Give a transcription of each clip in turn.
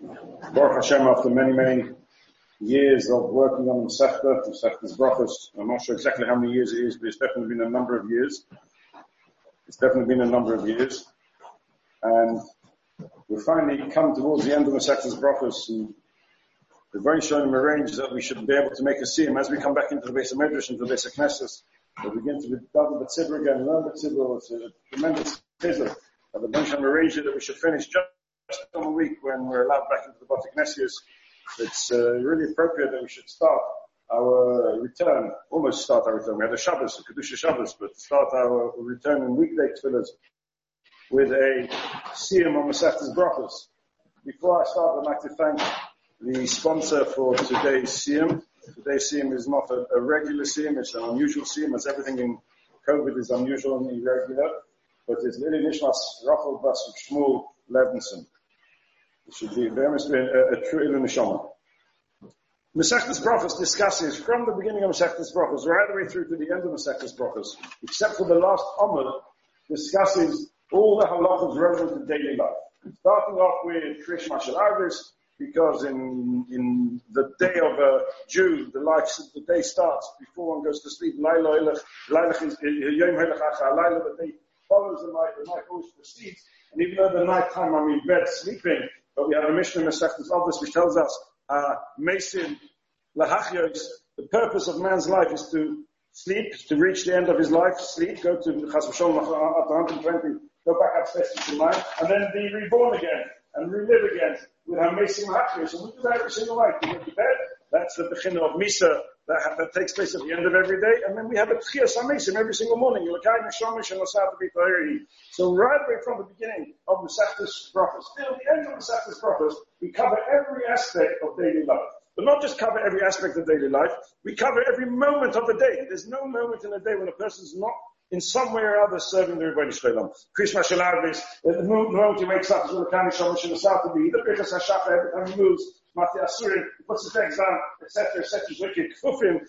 Baruch Hashem, after many, many years of working on Masechta, Masechta's Brachos, I'm not sure exactly how many years it is, but it's definitely been a number of years. It's definitely been a number of years. And we've finally come towards the end of the Masechta's Brachos, and the very showing arranged that we should be able to make a siyum as we come back into the base of Medrash, into the base of Knesset, we begin to double the tzibur again, learn the tzibur, it's a tremendous tzibur. And the of arranged that we should finish just a week when we're allowed back into the Botik it's uh, really appropriate that we should start our return, almost start our return. We had a Shabbos, a Kedusha Shabbos, but start our return in weekday tefillahs with a Siyam on Masechtas Brachos. Before I start, I'd like to thank the sponsor for today's Siyam. Today's Siyam is not a, a regular Siyam, it's an unusual Siyam, as everything in COVID is unusual and irregular, but it's Lili Nishmas Rachel Bas Shmuel Levinson. Should be, must be a, a true Ilun Neshama. Masechtas Brachos discusses from the beginning of Masechtas Brachos right the way through to the end of Masechtas Brachos, except for the last Amud, discusses all the halachas relevant to daily life. Starting off with Krish Mashal Arvis, because in in the day of uh, a Jew, the life the day starts before one goes to sleep. Laila Laila is uh, Yom Laila, the day follows the night, the night always precedes. And even though the night time I'm in bed sleeping, but we have a mission in Masechtas Avos which tells us, uh, the purpose of man's life is to sleep, to reach the end of his life, sleep, go to Chas V'Sholom after 120, go back upstairs to mind, and then be reborn again, and relive again with our Mesim Lahachyos. And we do that every single night. We go to bed, that's the beginning of Misa, that, that takes place at the end of every day, and then we have a Tchias HaMesim every single morning. So right away from the beginning of the Masechtas Brachos, till the end of the Masechtas Brachos, we cover every aspect of daily life. But not just cover every aspect of daily life, we cover every moment of the day. There's no moment in the day when a person is not in some way or other serving the Rebbeinu Shalom. Krishma Shalavis, the moment he wakes up, is going to come in the south of the Birchas HaShachar, every time he Mati uh, Asurim, puts his legs down, etc., etc., wicked kufim,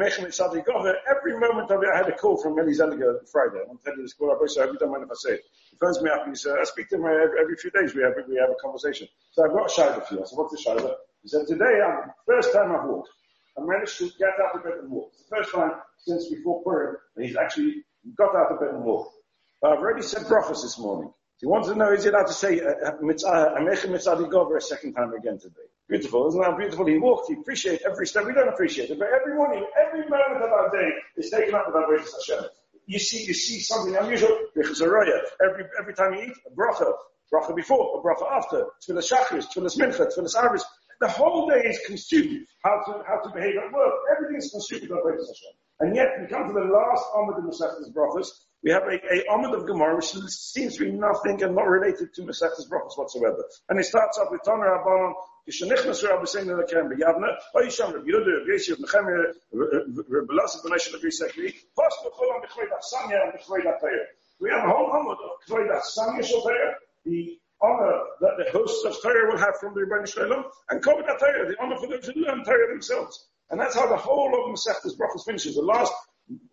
Mechem Sadigova. Every moment of it, I had a call from Eli Zeliger Friday. I want to you this call, I hope you don't mind if I say it. He phones me up, and he says, I speak to him every, every few days, we have, we have a conversation. So I've got a shayla for you. I said, what's the shayla? He said, today, I'm, first time I've walked. I managed to get out of bed and walk. It's the first time since before Purim that he's actually got out of bed and walked. I've already said brachas this morning. He wants to know, is he allowed to say uh, uh, uh, Amechem Mitzadi Gover a second time again today? Beautiful, isn't that beautiful? He walked, he appreciated every step. We don't appreciate it, but every morning, every moment of our day is taken up with our Bereshit Hashem. You see, you see something unusual. Every, every time you eat, a bracha. Bracha before, a bracha after. Tfilas Shachris, Tfilas Mincha, Tfilas Arvis. The whole day is consumed. How to, how to behave at work. Everything is consumed with Bereshit Hashem. And yet, we come to the last Amud in Masechtas Brachos, we have a, a Amud of Gemara which seems to be nothing and not related to Masechtas Brachos whatsoever. And it starts off with Toner Rabbanon, כשנכנסו רבי סיינו לקרם ביבנה, אוי שם רבי יהודה, רבי יוסי, רבי נחמיה, רבי לוסי, בני של רבי סקלי, פוסט בכל בכבוד אכסניה ובכבוד התאר. We have a whole Amud of כבוד אכסניה של תאר, the honor that the hosts of Torah will have from the Rebbeinu Shalom, and Kovod Torah, the honor for those who learn Torah themselves. And that's how the whole of Masechtas Brachos finishes. The last,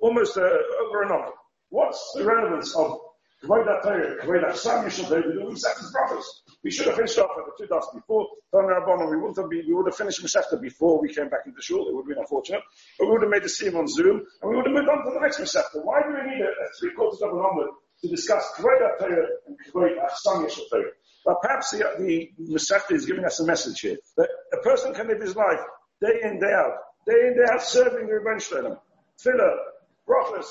almost uh, over and over. What's the relevance of Kavodah Torah, Kavodah Sam Yishal Torah, the Masechtas Brachos? We should have finished off at the two dots before Tana Rabbanon. We wouldn't have been, we would have finished Masechta before we came back into shul. It would have been unfortunate. But we would have made the siyum on Zoom, and we would have moved on to the next Masechta. Why do we need a, a three quarters of an omelet to discuss Kavodah Torah and Kavodah Sam? But perhaps the, the is giving us a message here that a person can live his life day in, day out, day in, day out serving the Rebbeinu Shalom. Tefillah, brachas,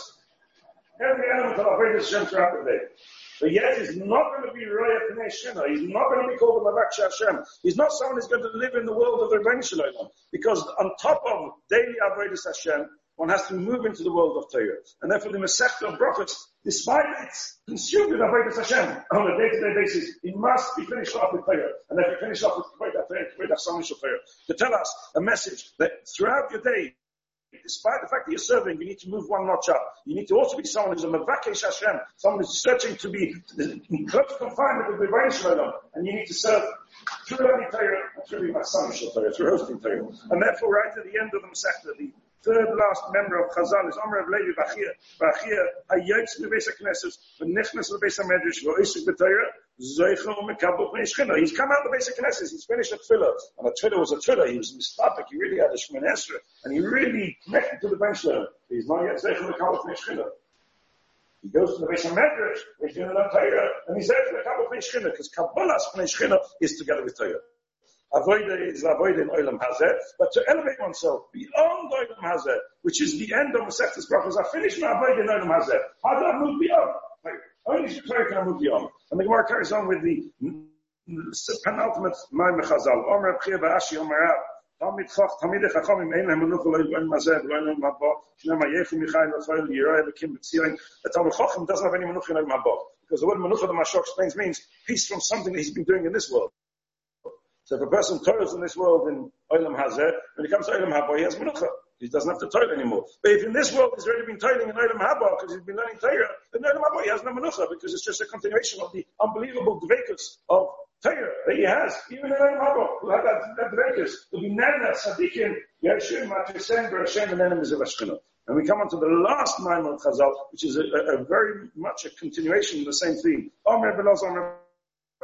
every element of our Hashem throughout the day. But yet he's not going to be Raya Pnei Shema. He's not going to be called the Mavak Hashem. He's not someone who's going to live in the world of the Rebbeinu Shalom. Because on top of daily Avodah Hashem, one has to move into the world of Torah. And therefore the Masechta of Brachas, despite it's consumed with Avodah Hashem on a day-to-day basis, it must be finished off with Torah. And if you finish off with Torah, Torah, to tell us a message that throughout your day, despite the fact that you're serving, you need to move one notch up. You need to also be someone who's a Mavakesh Hashem, someone who's searching to be in close confinement with the Rebbeinu Shalom, and you need to serve through learning Torah and through being Torah, through hosting Torah. And therefore, right at the end of the Masechta, the third last member of Chazal is Omer of Levi Bachia, Bachia, Hayetz Bebeis HaKnesses, V'nichnas Bebeis HaMedrash, V'oisik B'Torah, Zoicha U'mekabel Pnei Shchina. He's come out of the basic Knesses, he's finished a tefillah, and a tefillah was a tefillah, he was mistapic, he really had a Shemon Esra, and he really connected to the bench. He's not yet Zoicha U'mekabel Pnei Shchina. He goes to the base of Medrash, he's doing the Torah, and he's there for the Kabbalah because Kabbalah's Pnei is together with Torah. Avoid is avoid in Olam Hazeh, but to elevate oneself beyond Olam Hazeh, which is the end of Masechtas Brachos, I finish my avoid in Olam Hazeh. How do I move beyond? Like, only Shekari can I move beyond. And the Gemara carries on with the penultimate Maim Chazal. Omer B'chir Ba'ashi Omer Rab. תמיד תמיד החכמים אין להם מנוחה לא יגוין מה זה ולא אין להם מבוא שנאמר יחי מיכאל רפאל יראה אלוקים בציון the Talmud Chacham doesn't have any menucha in Mabah because the word menucha the Mashok explains means peace from something that he's been doing in this world so if a person toils in this world in Olam Hazeh, when he comes to Olam Haba, he has Menucha. He doesn't have to toil anymore. But if in this world he's already been toiling in Olam Haba because he's been learning Torah, then Olam Haba he has no Menucha because it's just a continuation of the unbelievable dvekus of Torah that he has. Even in Olam Haba, who had that, that to be Nana, Sadiqin, Yeshua, Matisem, Berashem, and enemies of Ashkenaz. And we come on to the last of Chazal, which is a, a, a, very much a continuation of the same theme. Omer Belaz,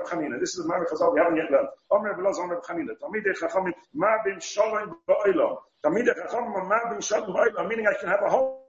Chanina. This is the Mara Chazal we haven't yet learned. Omer Belaz Omer Chanina. Tamidei Chachamim Ma bin Shalom Ba'olam. Tamidei Chachamim Ma bin Shalom Ba'olam. Meaning I can have a whole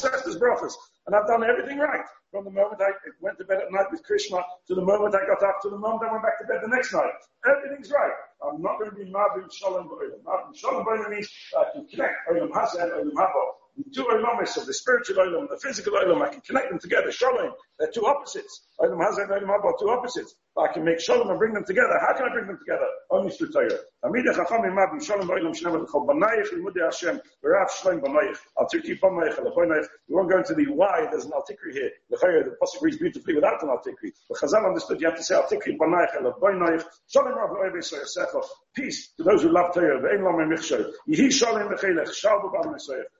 Sechtes brachas, and I've done everything right from the moment I went to bed at night with Krishna to the moment I got up to the moment I went back to bed the next night. Everything's right. I'm not going to be Mabim Shalom Ba'olam. Mabim Shalom Ba'olam means I can connect Olam Hasan, Olam Haba two Olamas of the spiritual Olam and the physical Olam, I can connect them together, Shalom, they're two opposites. Olam has and Olam two opposites. But I can make Shalom and bring them together. How can I bring them together? Only through Torah. Amida chachamim Imabim Shalom Olam Shneva L'chol Banayich Limudei Hashem V'rav Shalom Banayich Al Tirki Banayich Al Banayich We won't go into the why there's an Al-Tikri here. The Torah, the Pasuk reads beautifully without an Al-Tikri. But Chazal understood you have to say Al-Tikri Banayich Al Banayich Shalom Rav Lo'evei Soyesecha Peace to those who love Torah. Ve'en Lamei Michshol Yehi Shalom V'chelech Shalom B'Bam Soyesecha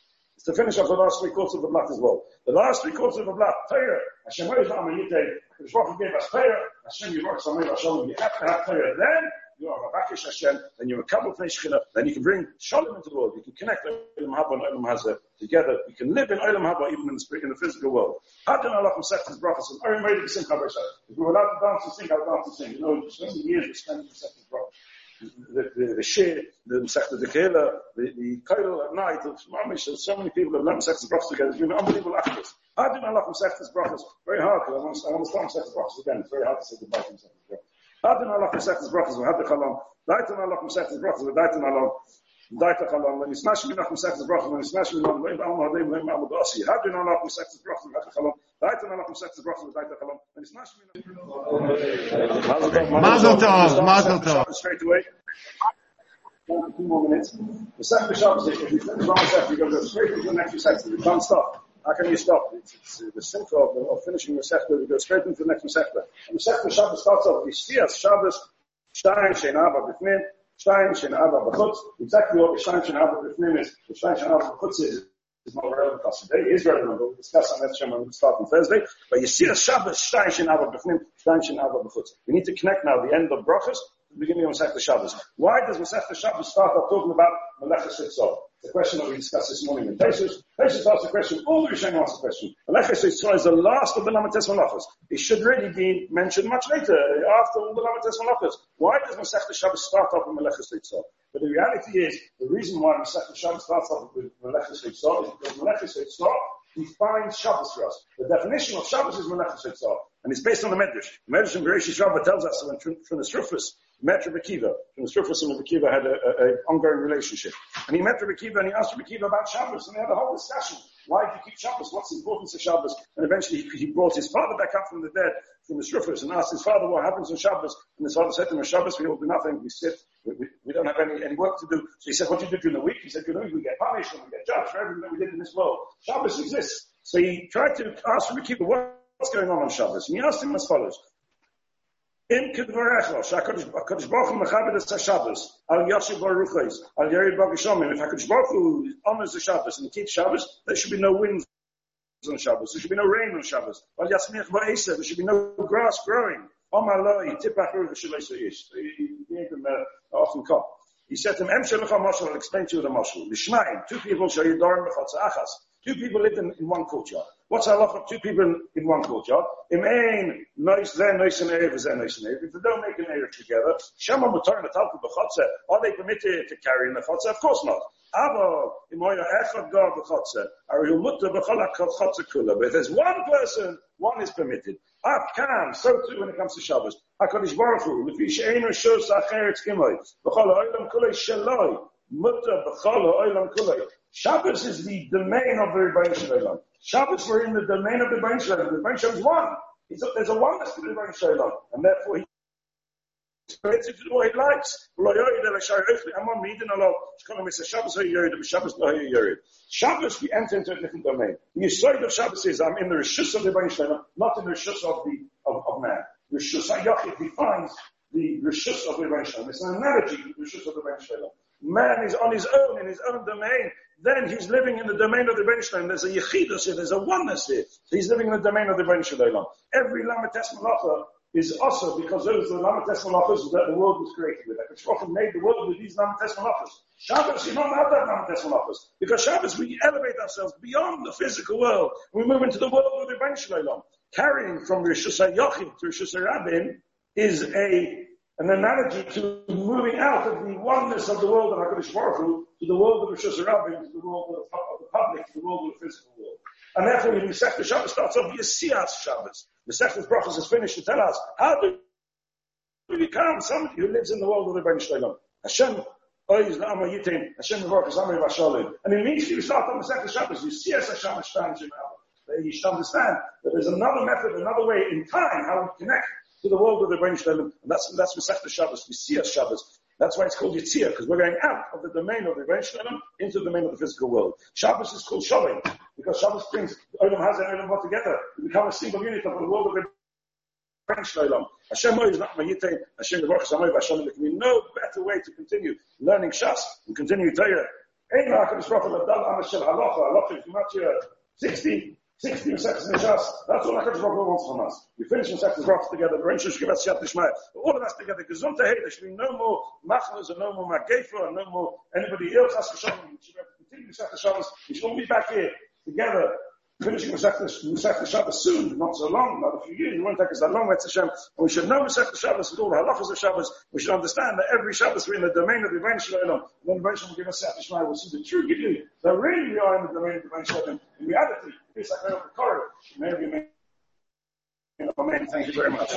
It's to finish off the last three quarters of the blood as well. The last three quarters of the blood, Torah, Hashem Yisrael Amayitei, the gave us Torah, Hashem Yisrael Amayitei, you have to have Torah. Then you are Rabakish Hashem, and you're a couple of Shechina, then you can bring Shalom into the world. You can connect Olam Haba and Olam Hazeh together. You can live in Olam Haba even in the, in the physical world. Hadran Alach from Sefton's Brachas, and Orim Medi B'Simcha B'Shem. If we were allowed to dance and sing, I would dance and sing. You know, so many years we spent in Sefton's Brachas. The, the, the shir, the Masechta the Kela, the, the Kaidal at night, the Mamish, so many people have learned Masechta's Brachas together. It's been unbelievable afterwards. Hadran Alach from Sefton's Brachas, very hard, because I want to, I want to start Masechta's Brachas again. It's very hard to say goodbye from Masechta's Brachas. Hadran Alach from Sefton's Brachas, we had the Chalam. Daiten Allah Sefton's Brachas, we daiten Allah. Daita Chalam, when you smash from Sefton's Brachas, when you smash. Hadran Alach from Sefton's Brachas, we had the Chalam. Daiten Allah from Sefton's Brachas, we daita Chalam. When you smash me Mazel Tov, Mazel Tov. Straight away. Two more minutes. The second if you finish one second, you go straight into the next seconds. You can't stop. How can you stop? It's, it's uh, the of, of finishing the go straight into the next. And the Shabbos starts off with Yisiyas Shabbos, Shein Abba Shtayin Shein Abba. Exactly what Shtayin Shein Abba B'fnim is, the Shein Abba is, is not relevant us today. It is relevant, we'll discuss on that Shem when we start on Thursday. But Yisiyas Shabbos, Shtayin Shein Abba B'fnim, Shtayin Shein Abba B'chutz. We need to connect now the end of Brachas the beginning of Masechta Shabbos. Why does Masechta Shabbos start off talking about Melechus Sitzor? The question that we discussed this morning in Tesis. Tesis asked the question, all the Rishonim asked the question. Melechus Sitzor is the last of the Lamates Malachos. It should really be mentioned much later, after all the Lamates Malachos. Why does Masechta Shabbos start off with Melechus Sitzor? But the reality is, the reason why Masechta Shabbos starts off with Melechus Sitzor is because Melechus Sitzor defines Shabbos for us. The definition of Shabbos is Melechus Sitzor. And it's based on the Medrash. The Medrash in Bereshit Rabbah tells us when the Strufus met Rabbi Kiva. From the Strufus and Rabbi Kiva had an ongoing relationship. And he met Rabbi Kiva and he asked Rabbi Kiva about Shabbos and they had a whole discussion. Why do you keep Shabbos? What's the importance of Shabbos? And eventually he, he brought his father back up from the dead from the Strufus and asked his father what happens on Shabbos. And his father said to him, on Shabbos we all do nothing. We sit. We, we, we don't have any, any work to do. So he said, what do you do during the week? He said, the week we get punished and we get judged for everything that we did in this world. Shabbos exists. So he tried to ask Rabbi Kiva, what's going on on Shabbos? And he asked him as follows. Im kedvarecho, shakadosh baruch hu mechabed es Shabbos, al yoshiv baruchos, al yerid bagishomim. If HaKadosh Baruch Hu honors the Shabbos and keeps Shabbos, there should be no winds on Shabbos. There should be no rain on Shabbos. Al yasmich ba'eser, there should be no grass growing. Omar lo, yitipach ru v'shalei yish. He made them uh, often come. He said to him, Em shelecha mashal, I'll explain to you the mashal. Lishmayim, two people shall yidorim b'chotza achas. Two people lived in, in one courtyard. What's the halacha of two people in one courtyard? Im ein nois there nois an erev is there nois an erev. If they don't make an erev together, shama mutar natalku b'chotze, are they permitted to carry in the chotze? Of course not. Avo im oya echad gar b'chotze, are you mutar b'chol ha-chotze kula. But if there's one person, one is permitted. Af kam, so too when it comes to Shabbos. HaKadosh Baruch Hu, lefi she'enu shos acheret kimoi, b'chol ha'olam kulei shaloi, mutar b'chol ha'olam kulei. Shabbos is the domain of the Rebbein Shalom. Shabbos we're in the domain of the Rebbein Shalom. The Rebbein Shalom is one. A, there's a oneness to the Rebbein Shalom. And therefore he permits him to do what he likes. Shabbos, we enter into a different domain. The Yisrael of Shabbos is, I'm in the Rishus of the Rebbein Shalom, not in the Rishus of the, of, of man. Rishus HaYachid defines the Rishus of the Rebbein Shalom. It's an analogy to the Rishus of the Rebbein Shalom. Man is on his own, in his own domain then he's living in the domain of the Ben Shalom. There's a yechidus here, there's a oneness here. He's living in the domain of the Ben Shalom. Every Lamates Malacha is also because those are the Lamates Malachas that the world was created with. Like Shlochim made the world with these Lamates Malachas. Shabbos, you don't have that Lamates Malachas. Because Shabbos, we elevate ourselves beyond the physical world. We move into the world of the Ben Shalom. Carrying from Rosh Hashanah to Rosh Hashanah is a an analogy to moving out of the oneness of the world of HaKadosh Baruch Hu to the world of Rosh Hashanah, to the world of, the public, to the world of the physical world. And therefore, when Masechta Shabbos starts off, Yesias Shabbos. Masechta Brachos is finished to tell us how do we become somebody who lives in the world of the Ben Shalom. Hashem Oiz La'ama Yitin, Hashem Mevorach Zamri Vashalim. And immediately we start on Masechta Shabbos, Yesias Hashem Ashtan You should understand that there's another method, another way in time how we connect to the world of the brain Shalom. And that's, that's Masechta Shabbos, Yesias Shabbos. That's why it's called Yitzir, because we're going out of the domain of the Rebbein Shalom into the domain of the physical world. Shabbos is called Shalom, because Shabbos brings Olam Hazar and Olam together. We become a single unit of the world of the Rebbein Shalom. Hashem is not Mayite, Hashem Baruch Samoy, Hashem There can be no better way to continue learning Shas and continue Torah. Ladal Am Hashem Halacha, Halacha is much 60, 60 seconds in Shas. That's all HaKadosh Baruch Hu wants from us. We finish in Baruch together. The give us Shat Nishmai. All of us together. Gesundheit. There should be no more machlas and no more magefa and no more anybody else. Has to We should continue Shat Shabbos. We should all be back here together finishing Masechta Shabbos soon, not so long, not a few years. It won't take us that long, Hashem. And we should know Masechta Shabbos with all the halachas of Shabbos. We should understand that every Shabbos we're in the domain of the Rebbein Shalom. And then the Rebbein will give us Sefta Shema. We'll see the true Gidui. So really we are in the domain of the Rebbein Shalom. In reality, it's like an open corridor. Maybe, maybe, Amen. Thank you very much.